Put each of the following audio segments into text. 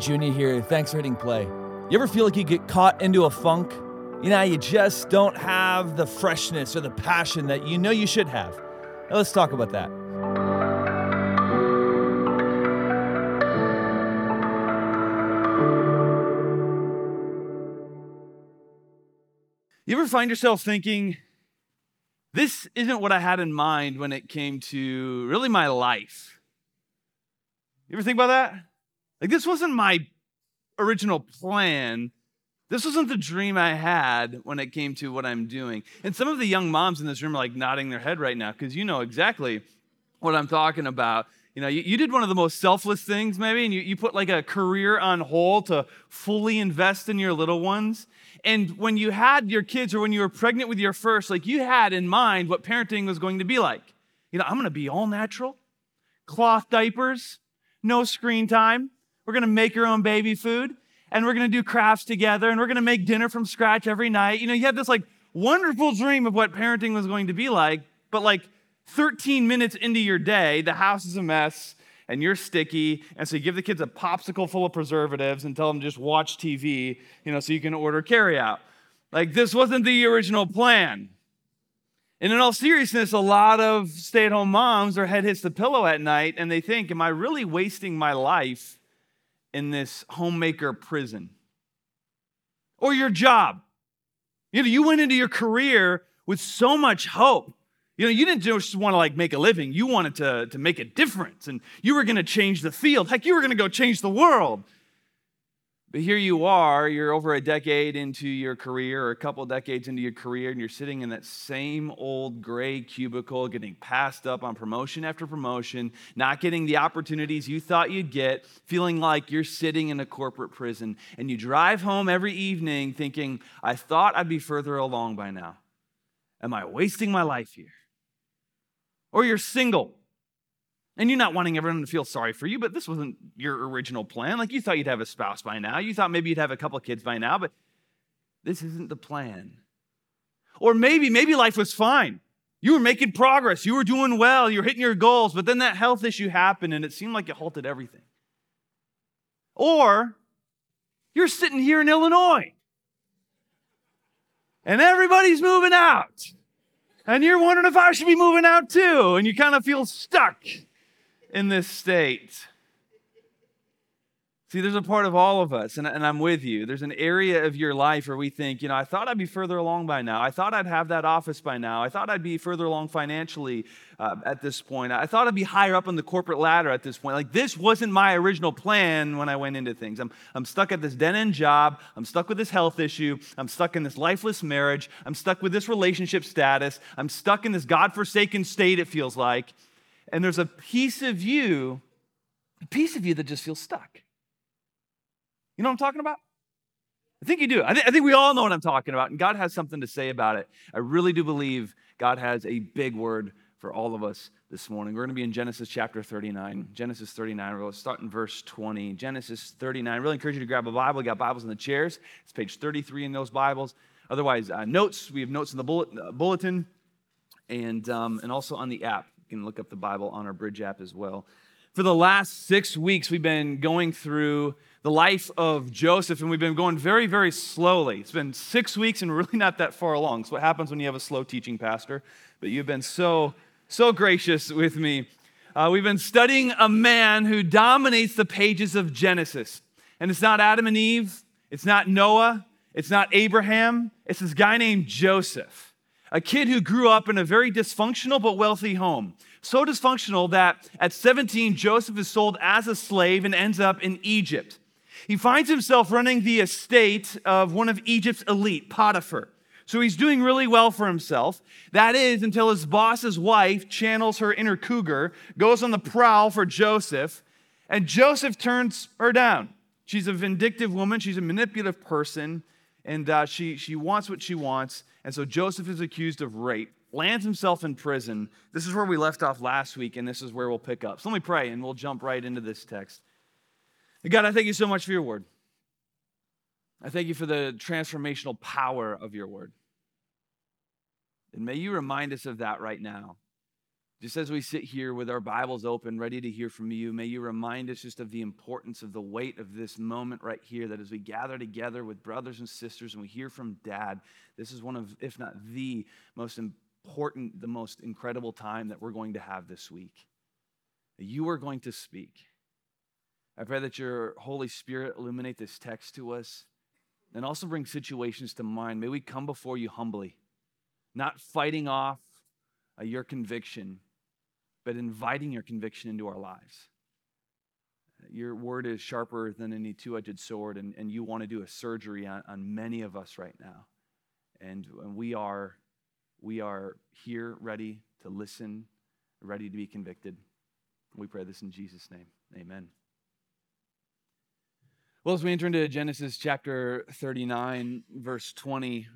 Jr. here. Thanks for hitting play. You ever feel like you get caught into a funk? You know, you just don't have the freshness or the passion that you know you should have. Now, let's talk about that. You ever find yourself thinking, this isn't what I had in mind when it came to really my life? You ever think about that? Like, this wasn't my original plan. This wasn't the dream I had when it came to what I'm doing. And some of the young moms in this room are like nodding their head right now because you know exactly what I'm talking about. You know, you, you, did one of the most selfless things, maybe, and you, you put like a career on hold to fully invest in your little ones. And when you had your kids or when you were pregnant with your first, like you had in mind what parenting was going to be like. You know, I'm going to be all natural, cloth diapers, no screen time. We're going to make your own baby food and we're going to do crafts together and we're going to make dinner from scratch every night. You know, you had this like wonderful dream of what parenting was going to be like, but like 13 minutes into your day, the house is a mess and you're sticky. And so you give the kids a popsicle full of preservatives and tell them just watch TV, you know, so you can order carryout. Like this wasn't the original plan. And in all seriousness, a lot of stay at home moms, their head hits the pillow at night and they think, Am I really wasting my life in this homemaker prison? Or your job. You know, you went into your career with so much hope. You know, you didn't just want to like make a living, you wanted to, to make a difference and you were going to change the field. Heck, you were going to go change the world. But here you are, you're over a decade into your career or a couple decades into your career, and you're sitting in that same old gray cubicle, getting passed up on promotion after promotion, not getting the opportunities you thought you'd get, feeling like you're sitting in a corporate prison. And you drive home every evening thinking, I thought I'd be further along by now. Am I wasting my life here? Or you're single and you're not wanting everyone to feel sorry for you, but this wasn't your original plan. Like you thought you'd have a spouse by now. You thought maybe you'd have a couple kids by now, but this isn't the plan. Or maybe, maybe life was fine. You were making progress. You were doing well. You were hitting your goals, but then that health issue happened and it seemed like it halted everything. Or you're sitting here in Illinois and everybody's moving out. And you're wondering if I should be moving out too. And you kind of feel stuck in this state. See, there's a part of all of us, and, and, I'm with you. There's an area of your life where we think, you know, I thought I'd be further along by now. I thought I'd have that office by now. I thought I'd be further along financially uh, at this point. I thought I'd be higher up on the corporate ladder at this point. Like, this wasn't my original plan when I went into things. I'm, I'm stuck at this dead end job. I'm stuck with this health issue. I'm stuck in this lifeless marriage. I'm stuck with this relationship status. I'm stuck in this God forsaken state, it feels like and there's a piece of you, a piece of you that just feels stuck. You know what I'm talking about? I think you do. I, th- I, think we all know what I'm talking about, and God has something to say about it. I really do believe God has a big word for all of us this morning. We're going to be in Genesis chapter 39. Genesis 39. We're going to start in verse 20. Genesis 39. I really encourage you to grab a Bible. We got Bibles in the chairs. It's page 33 in those Bibles. Otherwise, uh, notes. We have notes in the bullet, uh, bulletin and, um, and also on the app can look up the Bible on our Bridge app as well. For the last six weeks, we've been going through the life of Joseph, and we've been going very, very slowly. It's been six weeks and really not that far along. It's what happens when you have a slow teaching pastor. But you've been so, so gracious with me. Uh, we've been studying a man who dominates the pages of Genesis. And it's not Adam and Eve, it's not Noah, it's not Abraham, it's this guy named Joseph a kid who grew up in a very dysfunctional but wealthy home. So dysfunctional that at 17, Joseph is sold as a slave and ends up in Egypt. He finds himself running the estate of one of Egypt's elite, Potiphar. So he's doing really well for himself. That is until his boss's wife channels her inner cougar, goes on the prowl for Joseph, and Joseph turns her down. She's a vindictive woman, she's a manipulative person, and uh, she, she wants what she wants. And so Joseph is accused of rape, lands himself in prison. This is where we left off last week, and this is where we'll pick up. So let me pray, and we'll jump right into this text. God, I thank you so much for your word. I thank you for the transformational power of your word. And may you remind us of that right now. Just as we sit here with our Bibles open, ready to hear from you, may you remind us just of the importance of the weight of this moment right here. That as we gather together with brothers and sisters and we hear from Dad, this is one of, if not the most important, the most incredible time that we're going to have this week. You are going to speak. I pray that your Holy Spirit illuminate this text to us and also bring situations to mind. May we come before you humbly, not fighting off uh, your conviction but inviting your conviction into our lives. Your word is sharper than any two edged sword, and, and you want to do a surgery on, on many of us right now. And, and we, are, we are here ready to listen, ready to be convicted. We pray this in Jesus' name. Amen. Well, as we enter into Genesis chapter 39, verse 20,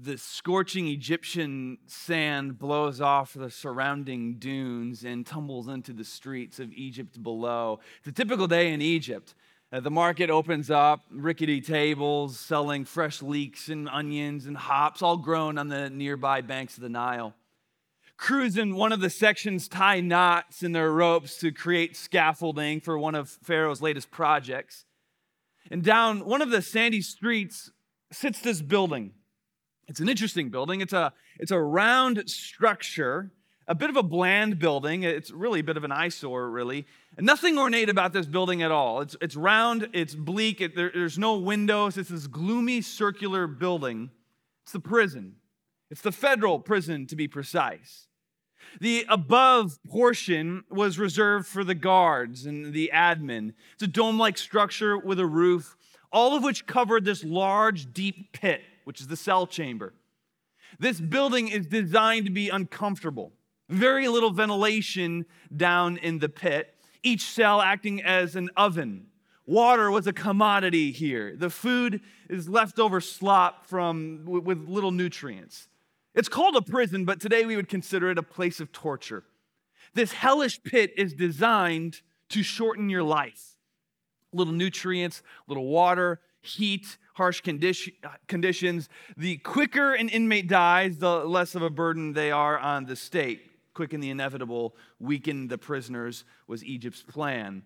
the scorching Egyptian sand blows off the surrounding dunes and tumbles into the streets of Egypt below. It's a typical day in Egypt. Uh, the market opens up, rickety tables selling fresh leeks and onions and hops, all grown on the nearby banks of the Nile. Crews in one of the sections tie knots in their ropes to create scaffolding for one of Pharaoh's latest projects. And down one of the sandy streets sits this building it's an interesting building. It's a, it's a round structure, a bit of a bland building. It's really a bit of an eyesore, really. And nothing ornate about this building at all. It's, it's round, it's bleak, it, there, there's no windows. It's this gloomy circular building. It's the prison, it's the federal prison to be precise. The above portion was reserved for the guards and the admin. It's a dome like structure with a roof, all of which covered this large, deep pit which is the cell chamber. This building is designed to be uncomfortable. Very little ventilation down in the pit, each cell acting as an oven. Water was a commodity here. The food is leftover slop from with little nutrients. It's called a prison, but today we would consider it a place of torture. This hellish pit is designed to shorten your life. Little nutrients, little water, heat, harsh condition, conditions. The quicker an inmate dies, the less of a burden they are on the state. Quicken the inevitable, weaken the prisoners was Egypt's plan.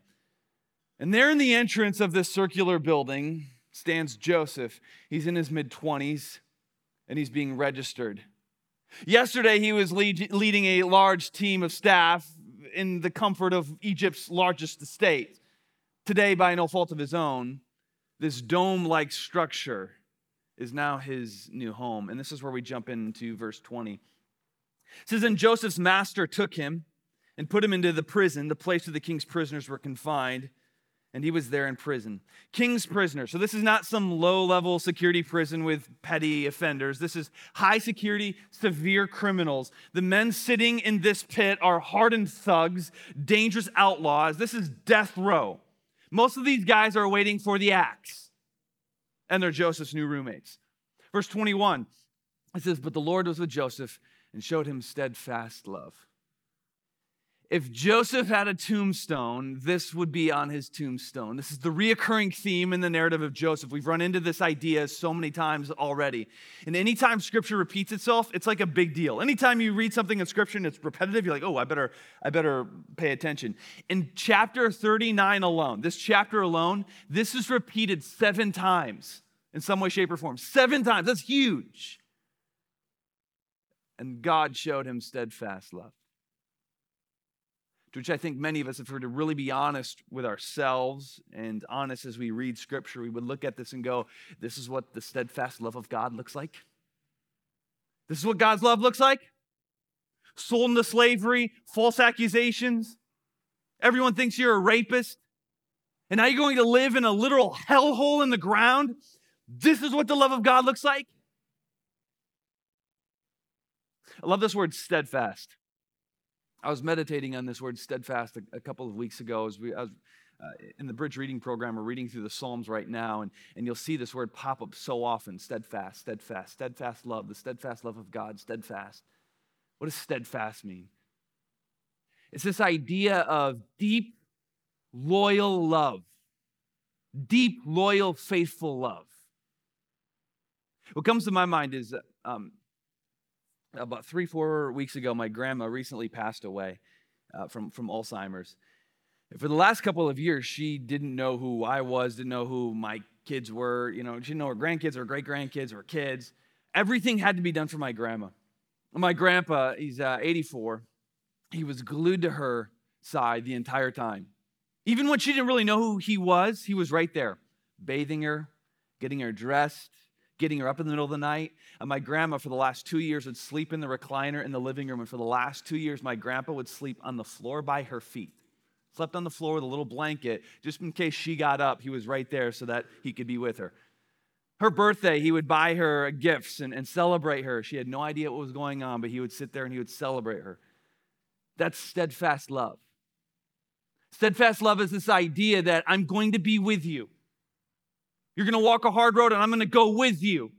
And there in the entrance of this circular building stands Joseph. He's in his mid 20s and he's being registered. Yesterday, he was lead, leading a large team of staff in the comfort of Egypt's largest estate. Today, by no fault of his own, this dome like structure is now his new home. And this is where we jump into verse 20. It says, And Joseph's master took him and put him into the prison, the place where the king's prisoners were confined. And he was there in prison. King's prisoner. So this is not some low level security prison with petty offenders. This is high security, severe criminals. The men sitting in this pit are hardened thugs, dangerous outlaws. This is death row. Most of these guys are waiting for the axe, and they're Joseph's new roommates. Verse 21, it says, But the Lord was with Joseph and showed him steadfast love if Joseph had a tombstone, this would be on his tombstone. This is the reoccurring theme in the narrative of Joseph. We've run into this idea so many times already. And anytime scripture repeats itself, it's like a big deal. Anytime you read something in scripture and it's repetitive, you're like, oh, I better, I better pay attention. In chapter 39 alone, this chapter alone, this is repeated seven times in some way, shape, or form. Seven times. That's huge. And God showed him steadfast love to which I think many of us, if we were to really be honest with ourselves and honest as we read scripture, we would look at this and go, This is what the steadfast love of God looks like. This is what God's love looks like. Sold into slavery, false accusations. Everyone thinks you're a rapist. And now you're going to live in a literal hellhole in the ground. This is what the love of God looks like. I love this word steadfast. I was meditating on this word steadfast a, a couple of weeks ago as we, I was uh, in the bridge reading program. We're reading through the Psalms right now, and, and you'll see this word pop up so often steadfast, steadfast, steadfast love, the steadfast love of God, steadfast. What does steadfast mean? It's this idea of deep, loyal love, deep, loyal, faithful love. What comes to my mind is um, about three, four weeks ago, my grandma recently passed away uh, from, from Alzheimer's. For the last couple of years, she didn't know who I was, didn't know who my kids were. You know, she didn't know her grandkids or great grandkids or kids. Everything had to be done for my grandma. My grandpa, he's uh, 84. He was glued to her side the entire time. Even when she didn't really know who he was, he was right there, bathing her, getting her dressed, getting her up in the middle of the night. And my grandma, for the last two years, would sleep in the recliner in the living room. And for the last two years, my grandpa would sleep on the floor by her feet. Slept on the floor with a little blanket, just in case she got up, he was right there so that he could be with her. Her birthday, he would buy her gifts and, and celebrate her. She had no idea what was going on, but he would sit there and he would celebrate her. That's steadfast love. Steadfast love is this idea that I'm going to be with you. You're going to walk a hard road and I'm going to go with you.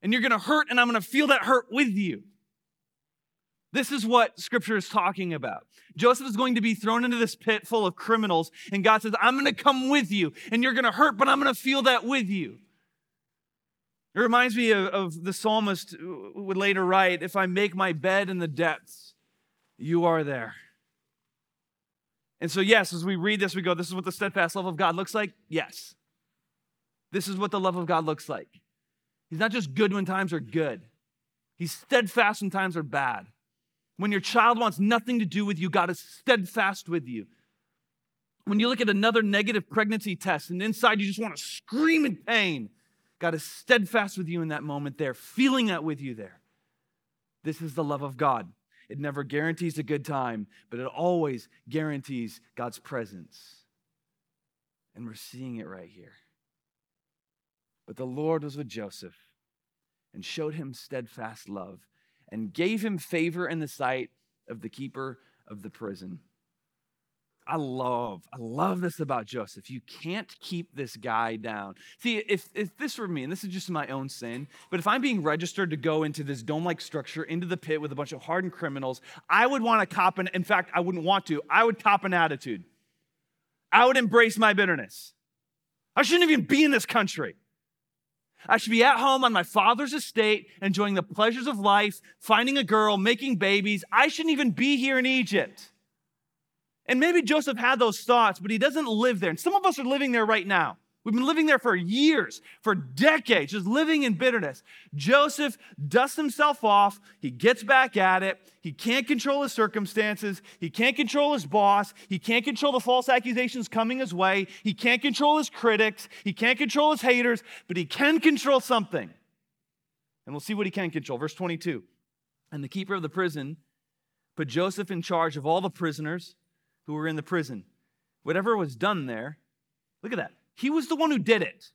And you're going to hurt and I'm going to feel that hurt with you. This is what scripture is talking about. Joseph is going to be thrown into this pit full of criminals, and God says, I'm going to come with you, and you're going to hurt, but I'm going to feel that with you. It reminds me of, of, the psalmist would later write, If I make my bed in the depths, you are there. And so, yes, as we read this, we go, This is what the steadfast love of God looks like? Yes. This is what the love of God looks like. He's not just good when times are good, He's steadfast when times are bad. When your child wants nothing to do with you, God is steadfast with you. When you look at another negative pregnancy test and inside you just want to scream in pain, God is steadfast with you in that moment there, feeling that with you there. This is the love of God. It never guarantees a good time, but it always guarantees God's presence. And we're seeing it right here. But the Lord was with Joseph and showed him steadfast love and gave him favor in the sight of the keeper of the prison. I love, I love this about Joseph. You can't keep this guy down. See, if, if this were me, and this is just my own sin, but if I'm being registered to go into this dome like structure, into the pit with a bunch of hardened criminals, I would want to cop an, in fact, I wouldn't want to, I would cop an attitude. I would embrace my bitterness. I shouldn't even be in this country. I should be at home on my father's estate, enjoying the pleasures of life, finding a girl, making babies. I shouldn't even be here in Egypt. And maybe Joseph had those thoughts, but he doesn't live there. And some of us are living there right now. We've been living there for years, for decades, just living in bitterness. Joseph dusts himself off. He gets back at it. He can't control his circumstances. He can't control his boss. He can't control the false accusations coming his way. He can't control his critics. He can't control his haters, but he can control something. And we'll see what he can control. Verse 22 And the keeper of the prison put Joseph in charge of all the prisoners who were in the prison. Whatever was done there, look at that. He was the one who did it.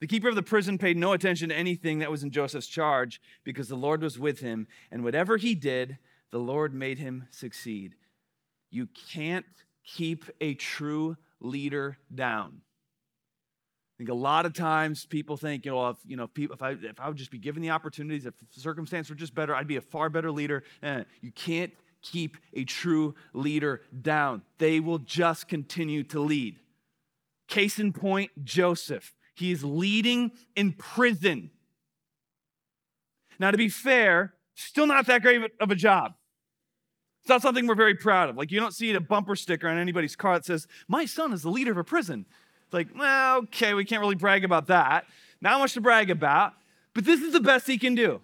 The keeper of the prison paid no attention to anything that was in Joseph's charge because the Lord was with him, and whatever he did, the Lord made him succeed. You can't keep a true leader down. I think a lot of times people think, you know, if, you know, if, people, if, I, if I would just be given the opportunities, if circumstances were just better, I'd be a far better leader. Eh, you can't keep a true leader down. They will just continue to lead. Case in point, Joseph. He is leading in prison. Now, to be fair, still not that great of a job. It's not something we're very proud of. Like, you don't see a bumper sticker on anybody's car that says, My son is the leader of a prison. It's like, well, okay, we can't really brag about that. Not much to brag about, but this is the best he can do.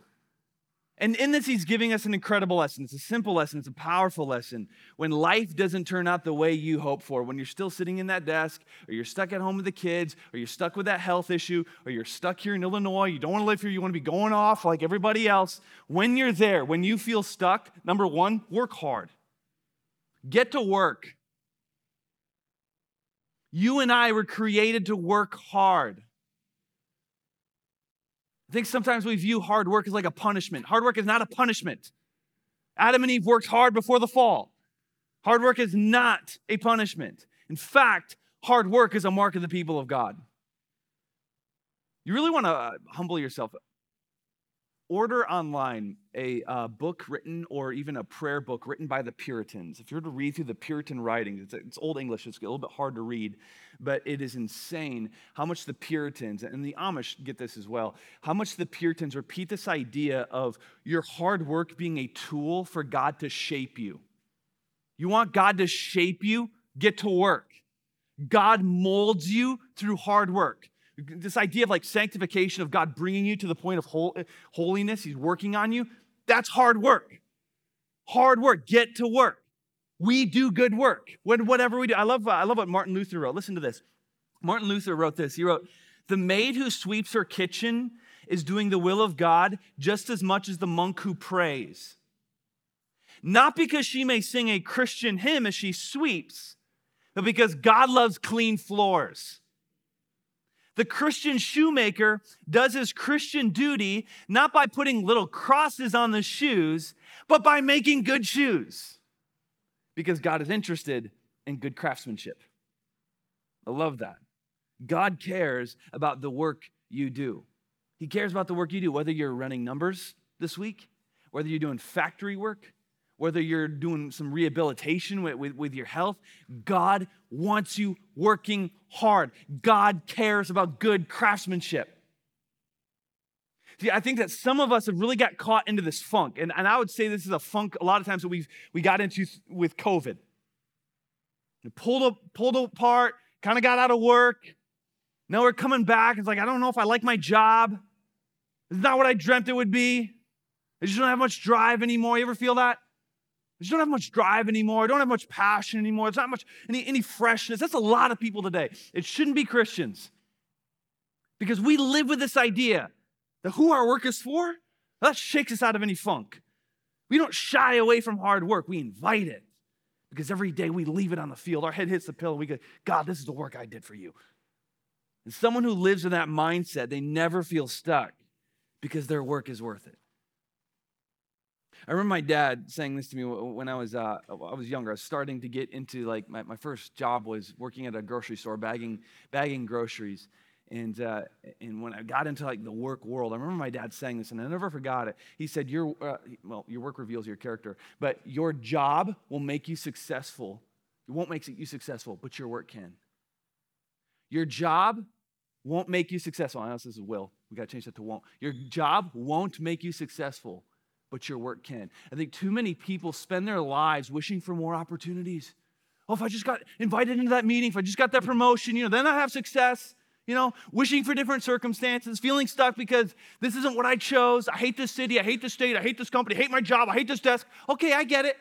And in this, he's giving us an incredible lesson. It's a simple lesson, it's a powerful lesson. When life doesn't turn out the way you hope for, when you're still sitting in that desk, or you're stuck at home with the kids, or you're stuck with that health issue, or you're stuck here in Illinois, you don't want to live here, you want to be going off like everybody else. When you're there, when you feel stuck, number one, work hard. Get to work. You and I were created to work hard. I think sometimes we view hard work as like a punishment. Hard work is not a punishment. Adam and Eve worked hard before the fall. Hard work is not a punishment. In fact, hard work is a mark of the people of God. You really want to uh, humble yourself. Order online a uh, book written or even a prayer book written by the Puritans. If you were to read through the Puritan writings, it's, it's, Old English, it's a little bit hard to read, but it is insane how much the Puritans, and the Amish get this as well, how much the Puritans repeat this idea of your hard work being a tool for God to shape you. You want God to shape you? Get to work. God molds you through hard work this idea of like sanctification of God bringing you to the point of holiness, He's working on you, that's hard work. Hard work. Get to work. We do good work. When, whatever we do. I love, I love what Martin Luther wrote. Listen to this. Martin Luther wrote this. He wrote, The maid who sweeps her kitchen is doing the will of God just as much as the monk who prays. Not because she may sing a Christian hymn as she sweeps, but because God loves clean floors. The Christian shoemaker does his Christian duty not by putting little crosses on the shoes, but by making good shoes because God is interested in good craftsmanship. I love that. God cares about the work you do. He cares about the work you do, whether you're running numbers this week, whether you're doing factory work, whether you're doing some rehabilitation with, with, with, your health, God wants you working hard. God cares about good craftsmanship. See, I think that some of us have really got caught into this funk. And, and I would say this is a funk a lot of times that we've we got into with COVID. Pulled up, pulled apart, kind of got out of work. Now we're coming back. It's like, I don't know if I like my job. It's not what I dreamt it would be. I just don't have much drive anymore. You ever feel that? Just don't have much drive anymore. I don't have much passion anymore. It's not much any, any freshness. That's a lot of people today. It shouldn't be Christians. Because we live with this idea that who our work is for, that shakes us out of any funk. We don't shy away from hard work, we invite it. Because every day we leave it on the field, our head hits the pillow, we go, God, this is the work I did for you. And someone who lives in that mindset, they never feel stuck because their work is worth it. I remember my dad saying this to me when I was uh, I was younger. I was starting to get into like my, my first job was working at a grocery store, bagging bagging groceries. And uh, and when I got into like the work world, I remember my dad saying this, and I never forgot it. He said, "Your uh, well, your work reveals your character, but your job will make you successful. It won't make you successful, but your work can. Your job won't make you successful. I know this is will. We got to change that to won't. Your job won't make you successful, but your work can. I think too many people spend their lives wishing for more opportunities. Oh, if I just got invited into that meeting, if I just got that promotion, you know, then I have success. You know, wishing for different circumstances, feeling stuck because this isn't what I chose. I hate this city. I hate this state. I hate this company. I hate my job. I hate this desk. Okay, I get it.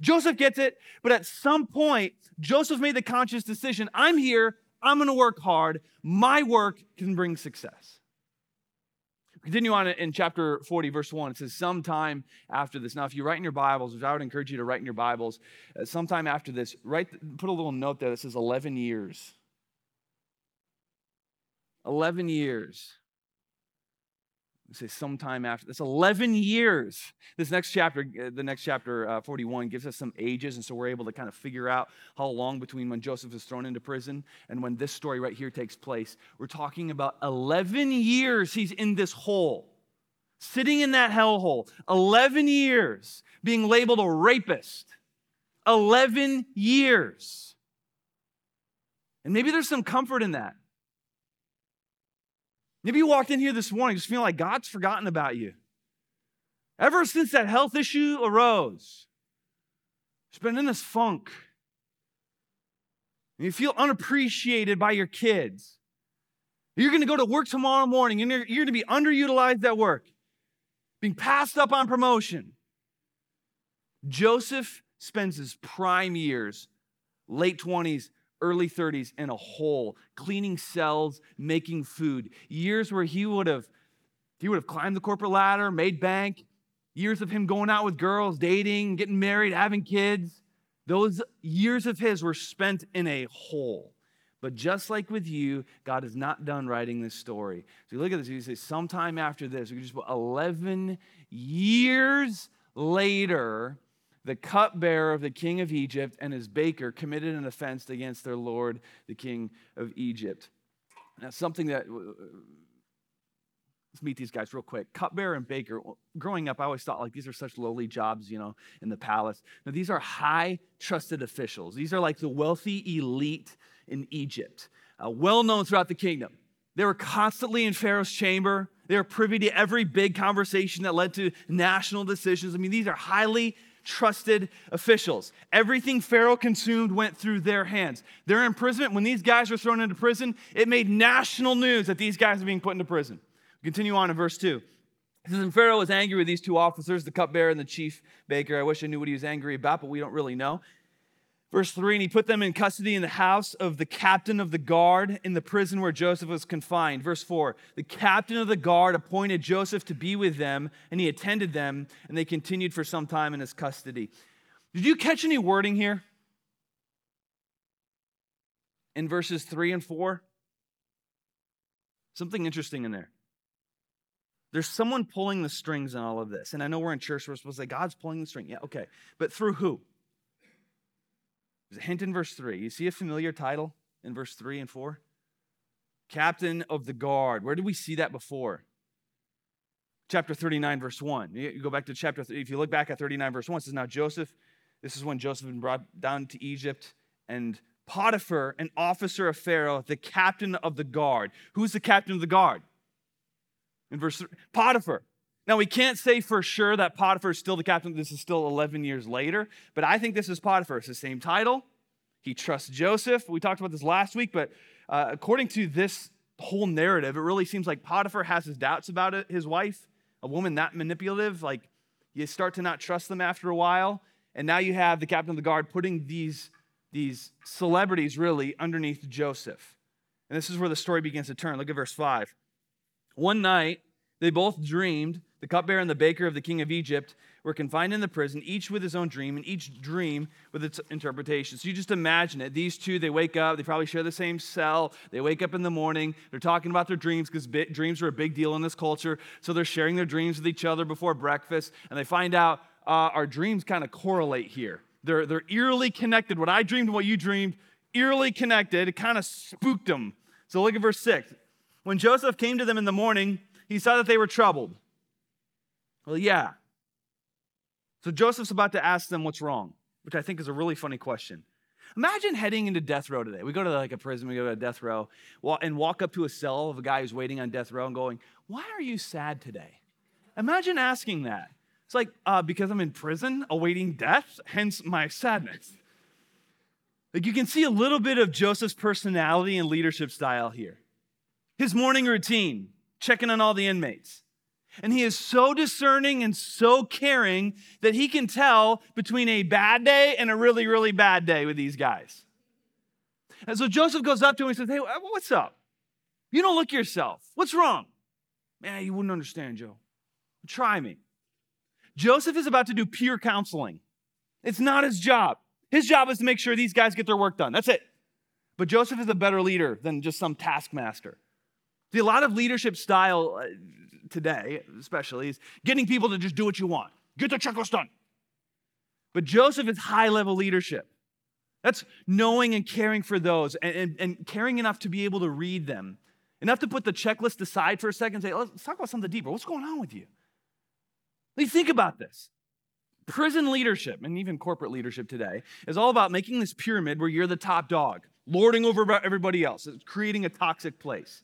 Joseph gets it. But at some point, Joseph made the conscious decision I'm here. I'm going to work hard. My work can bring success. Continue on in chapter 40, verse 1. It says, Sometime after this. Now, if you write in your Bibles, which I would encourage you to write in your Bibles, uh, sometime after this, write, put a little note there that says 11 years. 11 years say sometime after that's 11 years. This next chapter uh, the next chapter uh, 41 gives us some ages and so we're able to kind of figure out how long between when joseph is thrown into prison and when this story right here takes place. We're talking about 11 years he's in this hole sitting in that hellhole. 11 years being labeled a rapist. 11 years. And maybe there's some comfort in that Maybe you walked in here this morning just feeling like God's forgotten about you. Ever since that health issue arose, it's been in this funk. And you feel unappreciated by your kids. You're going to go to work tomorrow morning and you're, you're going to be underutilized at work, being passed up on promotion. Joseph spends his prime years, late 20s, early 30s in a hole, cleaning cells, making food. Years where he would have he would have climbed the corporate ladder, made bank. Years of him going out with girls, dating, getting married, having kids. Those years of his were spent in a hole. But just like with you, God is not done writing this story. So you look at this, you say, sometime after this, we just put 11 years later, the cupbearer of the king of Egypt and his baker committed an offense against their lord, the king of Egypt. Now, something that Let's meet these guys real quick. Cupbearer and baker. Growing up, I always thought like these are such lowly jobs, you know, in the palace. Now, these are high trusted officials. These are like the wealthy elite in Egypt, uh, well known throughout the kingdom. They were constantly in Pharaoh's chamber. They were privy to every big conversation that led to national decisions. I mean, these are highly trusted officials. Everything Pharaoh consumed went through their hands. Their imprisonment, when these guys were thrown into prison, it made national news that these guys are being put into prison. Continue on in verse 2. It says, And Pharaoh was angry with these two officers, the cupbearer and the chief baker. I wish I knew what he was angry about, but we don't really know. Verse 3 And he put them in custody in the house of the captain of the guard in the prison where Joseph was confined. Verse 4 The captain of the guard appointed Joseph to be with them, and he attended them, and they continued for some time in his custody. Did you catch any wording here? In verses 3 and 4? Something interesting in there. There's someone pulling the strings in all of this. And I know we're in church, we're supposed to say, God's pulling the string. Yeah, okay. But through who? There's a hint in verse 3. You see a familiar title in verse 3 and 4? Captain of the guard. Where did we see that before? Chapter 39, verse 1. You go back to chapter 3. If you look back at 39, verse 1, it says, Now Joseph, this is when Joseph had been brought down to Egypt, and Potiphar, an officer of Pharaoh, the captain of the guard. Who's the captain of the guard? in verse 3. Potiphar. Now, we can't say for sure that Potiphar is still the captain. This is still 11 years later, but I think this is Potiphar. It's the same title. He trusts Joseph. We talked about this last week, but uh, according to this whole narrative, it really seems like Potiphar has his doubts about it, his wife, a woman that manipulative. Like, you start to not trust them after a while. And now you have the captain of the guard putting these, these celebrities really underneath Joseph. And this is where the story begins to turn. Look at verse 5. One night, they both dreamed. The cupbearer and the baker of the king of Egypt were confined in the prison, each with his own dream, and each dream with its interpretation. So you just imagine it. These two, they wake up, they probably share the same cell. They wake up in the morning, they're talking about their dreams because dreams are a big deal in this culture. So they're sharing their dreams with each other before breakfast, and they find out uh, our dreams kind of correlate here. They're, they're eerily connected. What I dreamed and what you dreamed, eerily connected. It kind of spooked them. So look at verse 6. When Joseph came to them in the morning, he saw that they were troubled. Well, yeah. So Joseph's about to ask them what's wrong, which I think is a really funny question. Imagine heading into death row today. We go to like a prison, we go to death row, and walk up to a cell of a guy who's waiting on death row and going, Why are you sad today? Imagine asking that. It's like, uh, because I'm in prison awaiting death, hence my sadness. Like you can see a little bit of Joseph's personality and leadership style here his morning routine, checking on all the inmates. And he is so discerning and so caring that he can tell between a bad day and a really, really bad day with these guys. And so Joseph goes up to him and says, Hey, what's up? You don't look yourself. What's wrong? Man, you wouldn't understand, Joe. Try me. Joseph is about to do peer counseling. It's not his job. His job is to make sure these guys get their work done. That's it. But Joseph is a better leader than just some taskmaster. See, a lot of leadership style uh, today, especially, is getting people to just do what you want. Get the checklist done. But Joseph is high level leadership. That's knowing and caring for those and, and, and, caring enough to be able to read them, enough to put the checklist aside for a second and say, let's talk about something deeper. What's going on with you? Like, think about this. Prison leadership and even corporate leadership today is all about making this pyramid where you're the top dog, lording over everybody else, it's creating a toxic place.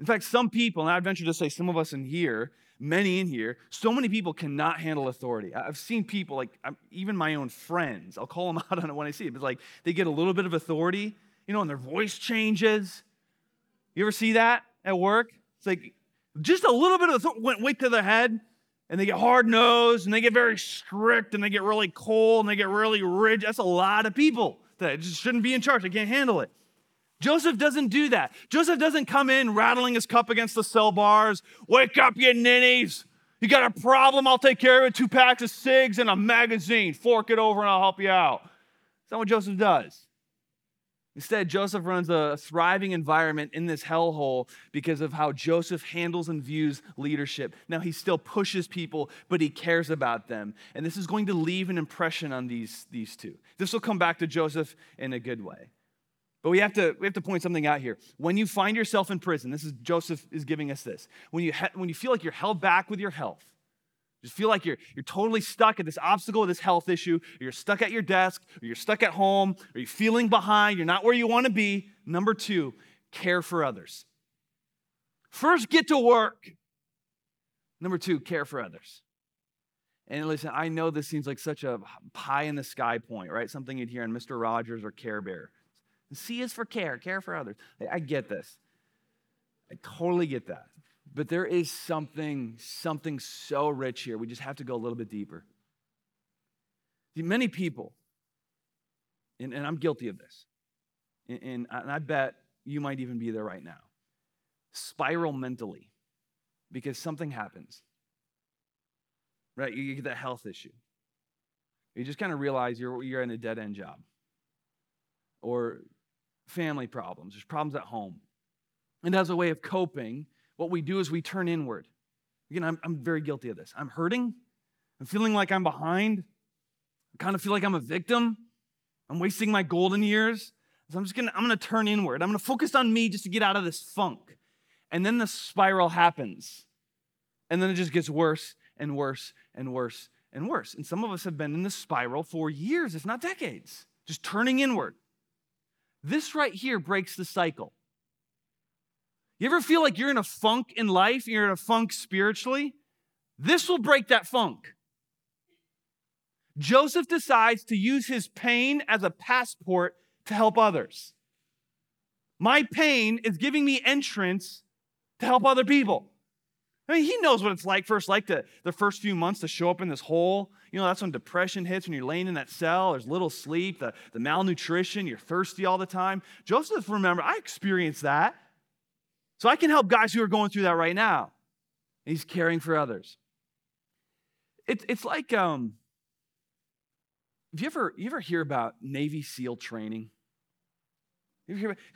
In fact, some people, and I'd venture to say some of us in here, many in here, so many people cannot handle authority. I've seen people, like even my own friends, I'll call them out on it when I see it, but like they get a little bit of authority, you know, and their voice changes. You ever see that at work? It's like just a little bit of authority went weight to the head, and they get hard nosed, and they get very strict, and they get really cold, and they get really rigid. That's a lot of people that just shouldn't be in charge. They can't handle it. Joseph doesn't do that. Joseph doesn't come in rattling his cup against the cell bars. Wake up, you ninnies. You got a problem? I'll take care of it. Two packs of cigs and a magazine. Fork it over and I'll help you out. That's not what Joseph does. Instead, Joseph runs a thriving environment in this hellhole because of how Joseph handles and views leadership. Now, he still pushes people, but he cares about them. And this is going to leave an impression on these, these two. This will come back to Joseph in a good way. But we have to we have to point something out here. When you find yourself in prison, this is Joseph is giving us this. When you when you feel like you're held back with your health, just feel like you're you're totally stuck at this obstacle, this health issue, or you're stuck at your desk, or you're stuck at home, or you're feeling behind, you're not where you want to be. Number 2, care for others. First get to work. Number 2, care for others. And listen, I know this seems like such a pie in the sky point, right? Something you'd hear on Mr. Rogers or Care Bear. C is for care, care for others. I get this. I totally get that. But there is something, something so rich here. We just have to go a little bit deeper. See, many people, and, and I'm guilty of this, and, and, and I bet you might even be there right now, spiral mentally because something happens right? You get that health issue. You just kind of realize you're, you're in a dead end job or family problems, there's problems at home. And as a way of coping, what we do is we turn inward. Again, I'm, I'm very guilty of this. I'm hurting. I'm feeling like I'm behind. I kind of feel like I'm a victim. I'm wasting my golden years. So I'm just gonna, I'm gonna turn inward. I'm gonna focus on me just to get out of this funk. And then the spiral happens. And then it just gets worse and worse and worse and worse. And some of us have been in this spiral for years, if not decades, just turning inward. This right here breaks the cycle. You ever feel like you're in a funk in life, you're in a funk spiritually? This will break that funk. Joseph decides to use his pain as a passport to help others. My pain is giving me entrance to help other people. I mean, he knows what it's like first, like to, the first few months to show up in this hole. You know, that's when depression hits, when you're laying in that cell, there's little sleep, the, the malnutrition, you're thirsty all the time. Joseph, remember, I experienced that. So I can help guys who are going through that right now. He's caring for others. It, it's like, um, have you ever, you ever hear about Navy SEAL training?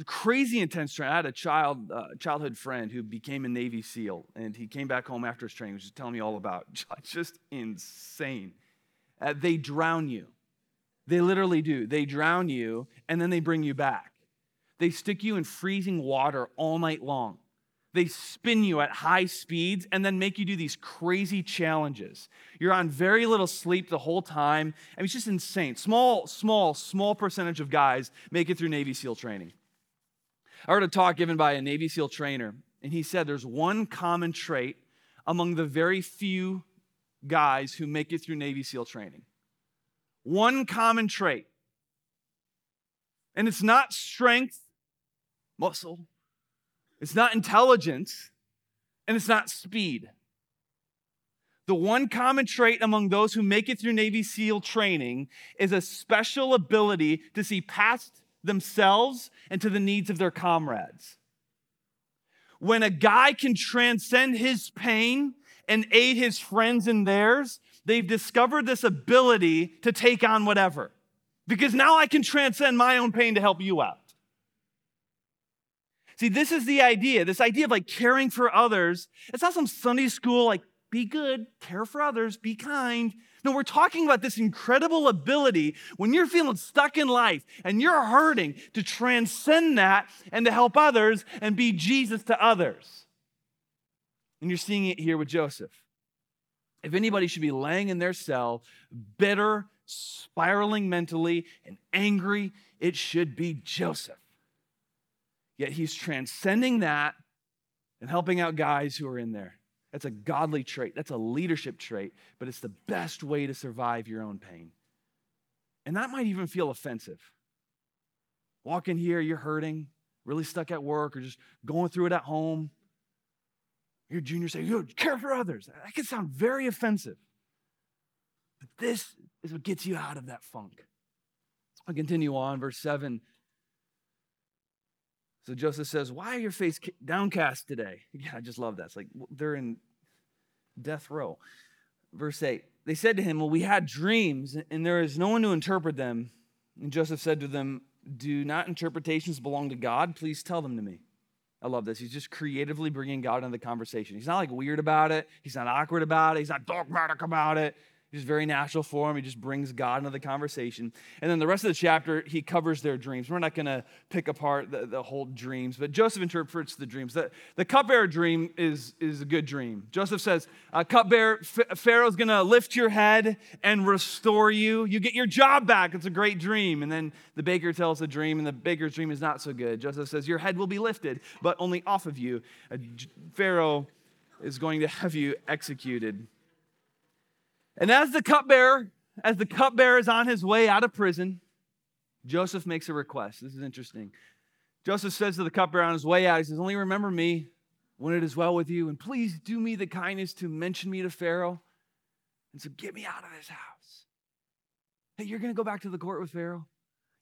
Crazy intense training. I had a child, uh, childhood friend who became a Navy SEAL, and he came back home after his training, was telling me all about. Just insane. Uh, they drown you. They literally do. They drown you, and then they bring you back. They stick you in freezing water all night long. They spin you at high speeds and then make you do these crazy challenges. You're on very little sleep the whole time. I mean, it's just insane. Small, small, small percentage of guys make it through Navy SEAL training. I heard a talk given by a Navy SEAL trainer, and he said there's one common trait among the very few guys who make it through Navy SEAL training. One common trait. And it's not strength, muscle, it's not intelligence, and it's not speed. The one common trait among those who make it through Navy SEAL training is a special ability to see past themselves and to the needs of their comrades. When a guy can transcend his pain and aid his friends in theirs, they've discovered this ability to take on whatever. Because now I can transcend my own pain to help you out. See, this is the idea this idea of like caring for others. It's not some Sunday school, like, be good, care for others, be kind. No, we're talking about this incredible ability when you're feeling stuck in life and you're hurting to transcend that and to help others and be Jesus to others. And you're seeing it here with Joseph. If anybody should be laying in their cell, bitter, spiraling mentally, and angry, it should be Joseph. Yet he's transcending that and helping out guys who are in there. That's a godly trait. That's a leadership trait, but it's the best way to survive your own pain. And that might even feel offensive. Walk in here, you're hurting, really stuck at work, or just going through it at home. Your junior saying, you care for others. That can sound very offensive. But this is what gets you out of that funk. I'll continue on, verse 7. So Joseph says, Why are your face downcast today? Yeah, I just love that. It's like they're in death row. Verse 8 They said to him, Well, we had dreams, and there is no one to interpret them. And Joseph said to them, Do not interpretations belong to God? Please tell them to me. I love this. He's just creatively bringing God into the conversation. He's not like weird about it, he's not awkward about it, he's not dogmatic about it. Just very natural for him. He just brings God into the conversation. And then the rest of the chapter, he covers their dreams. We're not going to pick apart the, the, whole dreams, but Joseph interprets the dreams. The, the cupbearer dream is, is a good dream. Joseph says, uh, Cupbearer, Pharaoh's going to lift your head and restore you. You get your job back. It's a great dream. And then the baker tells the dream, and the baker's dream is not so good. Joseph says, Your head will be lifted, but only off of you. Uh, Pharaoh is going to have you executed. And as the cupbearer, as the cupbearer is on his way out of prison, Joseph makes a request. This is interesting. Joseph says to the cupbearer on his way out, he says, Only remember me when it is well with you, and please do me the kindness to mention me to Pharaoh. And so get me out of this house. Hey, you're going to go back to the court with Pharaoh.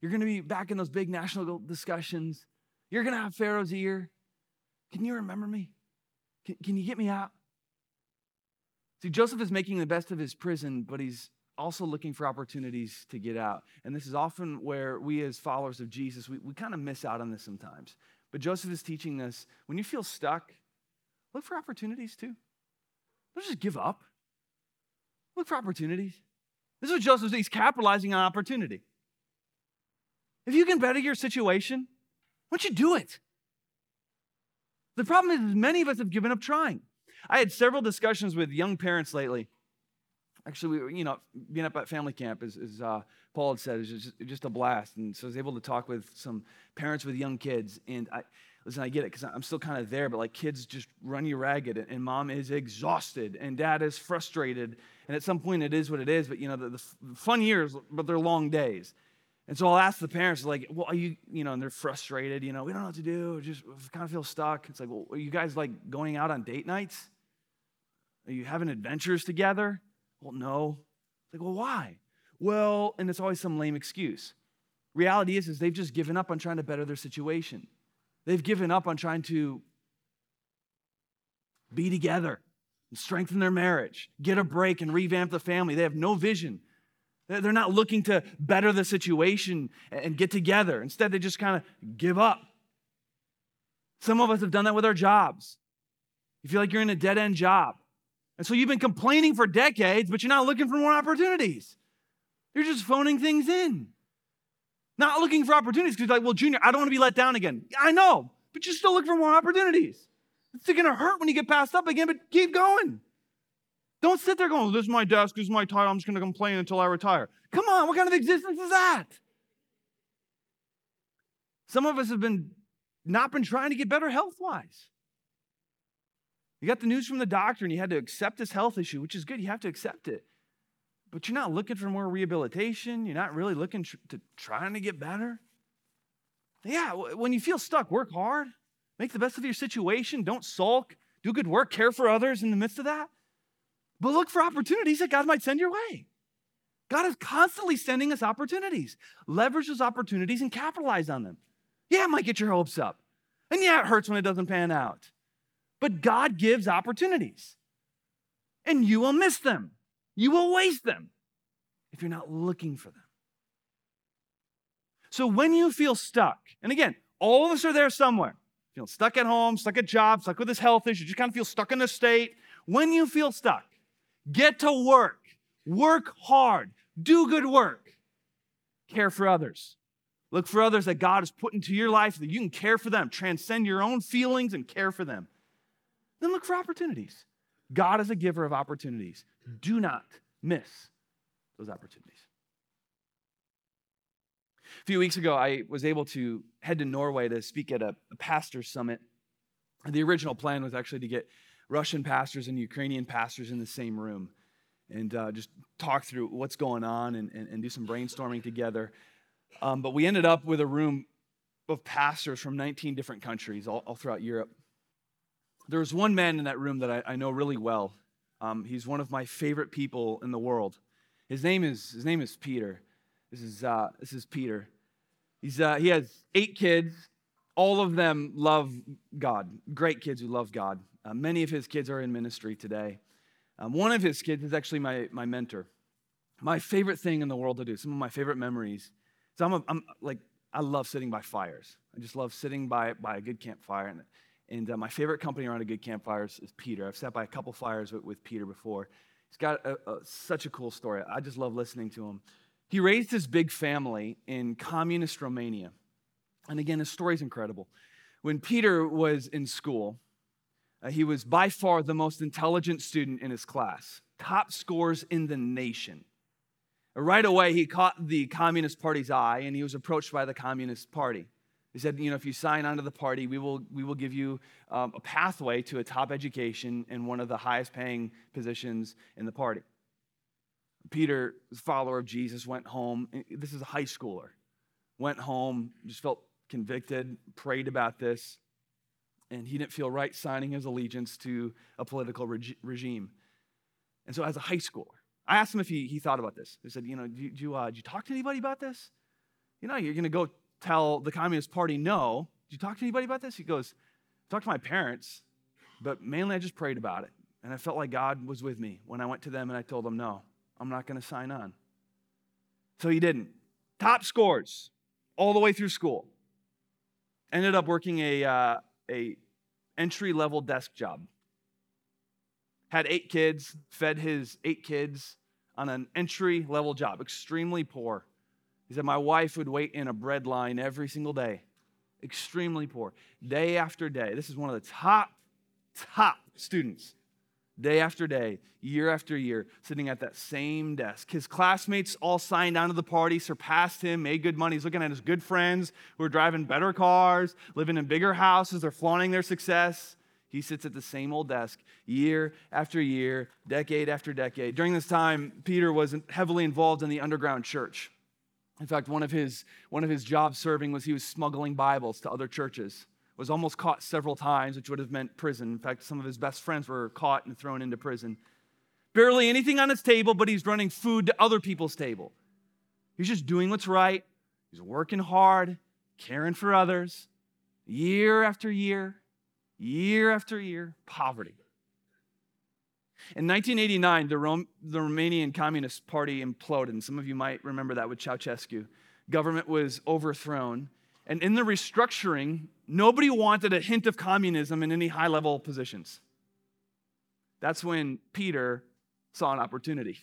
You're going to be back in those big national discussions. You're going to have Pharaoh's ear. Can you remember me? Can, can you get me out? See, Joseph is making the best of his prison, but he's also looking for opportunities to get out. And this is often where we, as followers of Jesus, we, we kind of miss out on this sometimes. But Joseph is teaching us when you feel stuck, look for opportunities too. Don't just give up. Look for opportunities. This is what Joseph He's capitalizing on opportunity. If you can better your situation, why don't you do it? The problem is, many of us have given up trying. I had several discussions with young parents lately. Actually, we, were, you know, being up at family camp, as, as uh, Paul had said, is just, just a blast. And so I was able to talk with some parents with young kids. And I, listen, I get it because I'm still kind of there, but like kids just run you ragged, and mom is exhausted, and dad is frustrated. And at some point, it is what it is. But you know, the, the fun years, but they're long days. And so I'll ask the parents, like, well, are you, you know, and they're frustrated, you know, we don't know what to do, just kind of feel stuck. It's like, well, are you guys like going out on date nights? Are you having adventures together? Well, no. It's like, well, why? Well, and it's always some lame excuse. Reality is, is they've just given up on trying to better their situation. They've given up on trying to be together and strengthen their marriage, get a break and revamp the family. They have no vision. They're not looking to better the situation and get together. Instead, they just kind of give up. Some of us have done that with our jobs. You feel like you're in a dead end job. And so you've been complaining for decades, but you're not looking for more opportunities. You're just phoning things in. Not looking for opportunities because, you're like, well, Junior, I don't want to be let down again. I know, but you still look for more opportunities. It's going to hurt when you get passed up again, but keep going. Don't sit there going, this is my desk, this is my title, I'm just going to complain until I retire. Come on, what kind of existence is that? Some of us have been not been trying to get better health wise. You got the news from the doctor and you had to accept this health issue, which is good. You have to accept it. But you're not looking for more rehabilitation. You're not really looking to trying to get better. Yeah, when you feel stuck, work hard. Make the best of your situation. Don't sulk. Do good work. Care for others in the midst of that. But look for opportunities that God might send your way. God is constantly sending us opportunities. Leverage those opportunities and capitalize on them. Yeah, it might get your hopes up. And yeah, it hurts when it doesn't pan out. But God gives opportunities, and you will miss them. You will waste them if you're not looking for them. So when you feel stuck, and again, all of us are there somewhere. Feel stuck at home, stuck at job, stuck with this health issue, just kind of feel stuck in a state. When you feel stuck, get to work. Work hard. Do good work. Care for others. Look for others that God has put into your life that you can care for them. Transcend your own feelings and care for them then look for opportunities. God is a giver of opportunities. Do not miss those opportunities. A few weeks ago, I was able to head to Norway to speak at a, a pastor summit. The original plan was actually to get Russian pastors and Ukrainian pastors in the same room and uh, just talk through what's going on and, and, and do some brainstorming together. Um, but we ended up with a room of pastors from 19 different countries all, all throughout Europe. There was one man in that room that I, I know really well. Um, he's one of my favorite people in the world. His name is, his name is Peter. This is, uh, this is Peter. He's, uh, he has eight kids. All of them love God. Great kids who love God. Uh, many of his kids are in ministry today. Um, one of his kids is actually my, my mentor. My favorite thing in the world to do, some of my favorite memories. So I'm, a, I'm like, I love sitting by fires. I just love sitting by, by a good campfire. And and uh, my favorite company around a good campfire is, is, Peter. I've sat by a couple fires with, with Peter before. He's got a, a, such a cool story. I just love listening to him. He raised his big family in communist Romania. And again, his story is incredible. When Peter was in school, uh, he was by far the most intelligent student in his class, top scores in the nation. Uh, right away, he caught the Communist Party's eye and he was approached by the Communist Party. He said, You know, if you sign on to the party, we will, we will give you um, a pathway to a top education and one of the highest paying positions in the party. Peter, follower of Jesus, went home. This is a high schooler. Went home, just felt convicted, prayed about this, and he didn't feel right signing his allegiance to a political reg- regime. And so, as a high schooler, I asked him if he, he thought about this. He said, You know, did you, uh, did you talk to anybody about this? You know, you're going to go tell the Communist Party no. Did you talk to anybody about this? He goes, Talk to my parents, but mainly I just prayed about it. And I felt like God was with me when I went to them and I told them, No, I'm not going to sign on. So he didn't. Top scores all the way through school. Ended up working a, uh, a entry level desk job. Had eight kids, fed his eight kids on an entry level job, extremely poor. He said, My wife would wait in a bread line every single day, extremely poor, day after day. This is one of the top, top students day after day, year after year, sitting at that same desk. His classmates all signed on to the party, surpassed him, made good money. He's looking at his good friends who are driving better cars, living in bigger houses, they're flaunting their success. He sits at the same old desk year after year, decade after decade. During this time, Peter was heavily involved in the underground church. In fact, one of his, one of his jobs serving was he was smuggling Bibles to other churches was almost caught several times, which would have meant prison. In fact, some of his best friends were caught and thrown into prison. Barely anything on his table, but he's running food to other people's table. He's just doing what's right. He's working hard, caring for others, year after year, year after year, poverty. In 1989, the, Rom- the Romanian Communist Party imploded, and some of you might remember that with Ceausescu. Government was overthrown, and in the restructuring, nobody wanted a hint of communism in any high level positions. That's when Peter saw an opportunity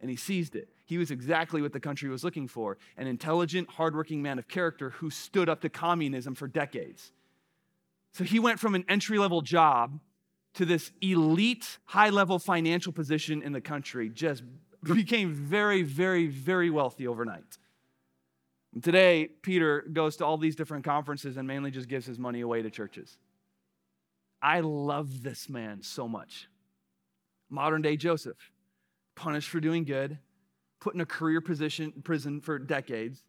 and he seized it. He was exactly what the country was looking for an intelligent, hardworking man of character who stood up to communism for decades. So he went from an entry level job to this elite, high level financial position in the country, just became very, very, very wealthy overnight. Today, Peter goes to all these different conferences and mainly just gives his money away to churches. I love this man so much. Modern day Joseph, punished for doing good, put in a career position prison for decades,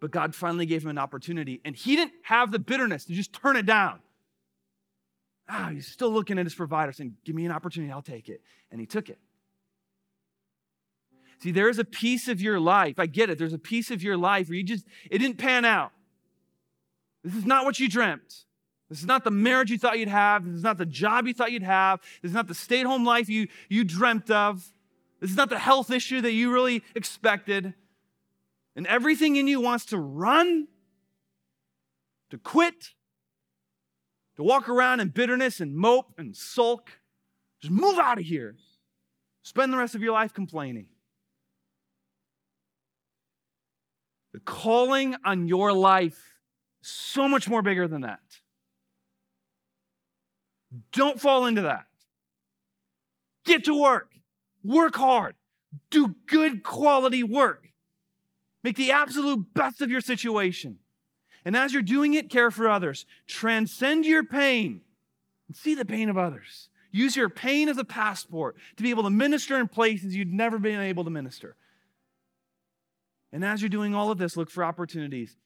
but God finally gave him an opportunity, and he didn't have the bitterness to just turn it down. Ah, he's still looking at his provider saying, Give me an opportunity, I'll take it. And he took it. See, there is a piece of your life. I get it. There's a piece of your life where you just, it didn't pan out. This is not what you dreamt. This is not the marriage you thought you'd have. This is not the job you thought you'd have. This is not the stay at home life you, you dreamt of. This is not the health issue that you really expected. And everything in you wants to run, to quit, to walk around in bitterness and mope and sulk. Just move out of here. Spend the rest of your life complaining. The calling on your life so much more bigger than that. Don't fall into that. Get to work. Work hard. Do good quality work. Make the absolute best of your situation. And as you're doing it, care for others. Transcend your pain and see the pain of others. Use your pain as a passport to be able to minister in places you'd never been able to minister. And as you're doing all of this, look for opportunities.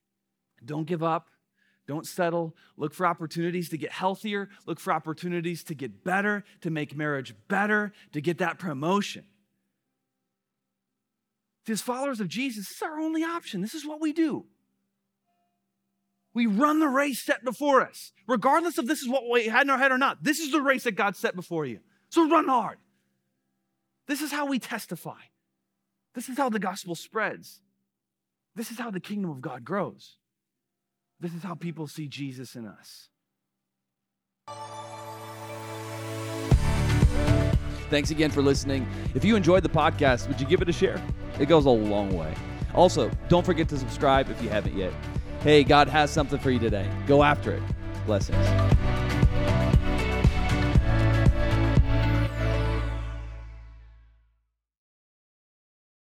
Don't give up. Don't settle. Look for opportunities to get healthier. Look for opportunities to get better, to make marriage better, to get that promotion. As followers of Jesus, this is our only option. This is what we do. We run the race set before us, regardless of this is what we had in our head or not. This is the race that God set before you. So run hard. This is how we testify. This is how the gospel spreads. This is how the kingdom of God grows. This is how people see Jesus in us. Thanks again for listening. If you enjoyed the podcast, would you give it a share? It goes a long way. Also, don't forget to subscribe if you haven't yet. Hey, God has something for you today. Go after it. Blessings.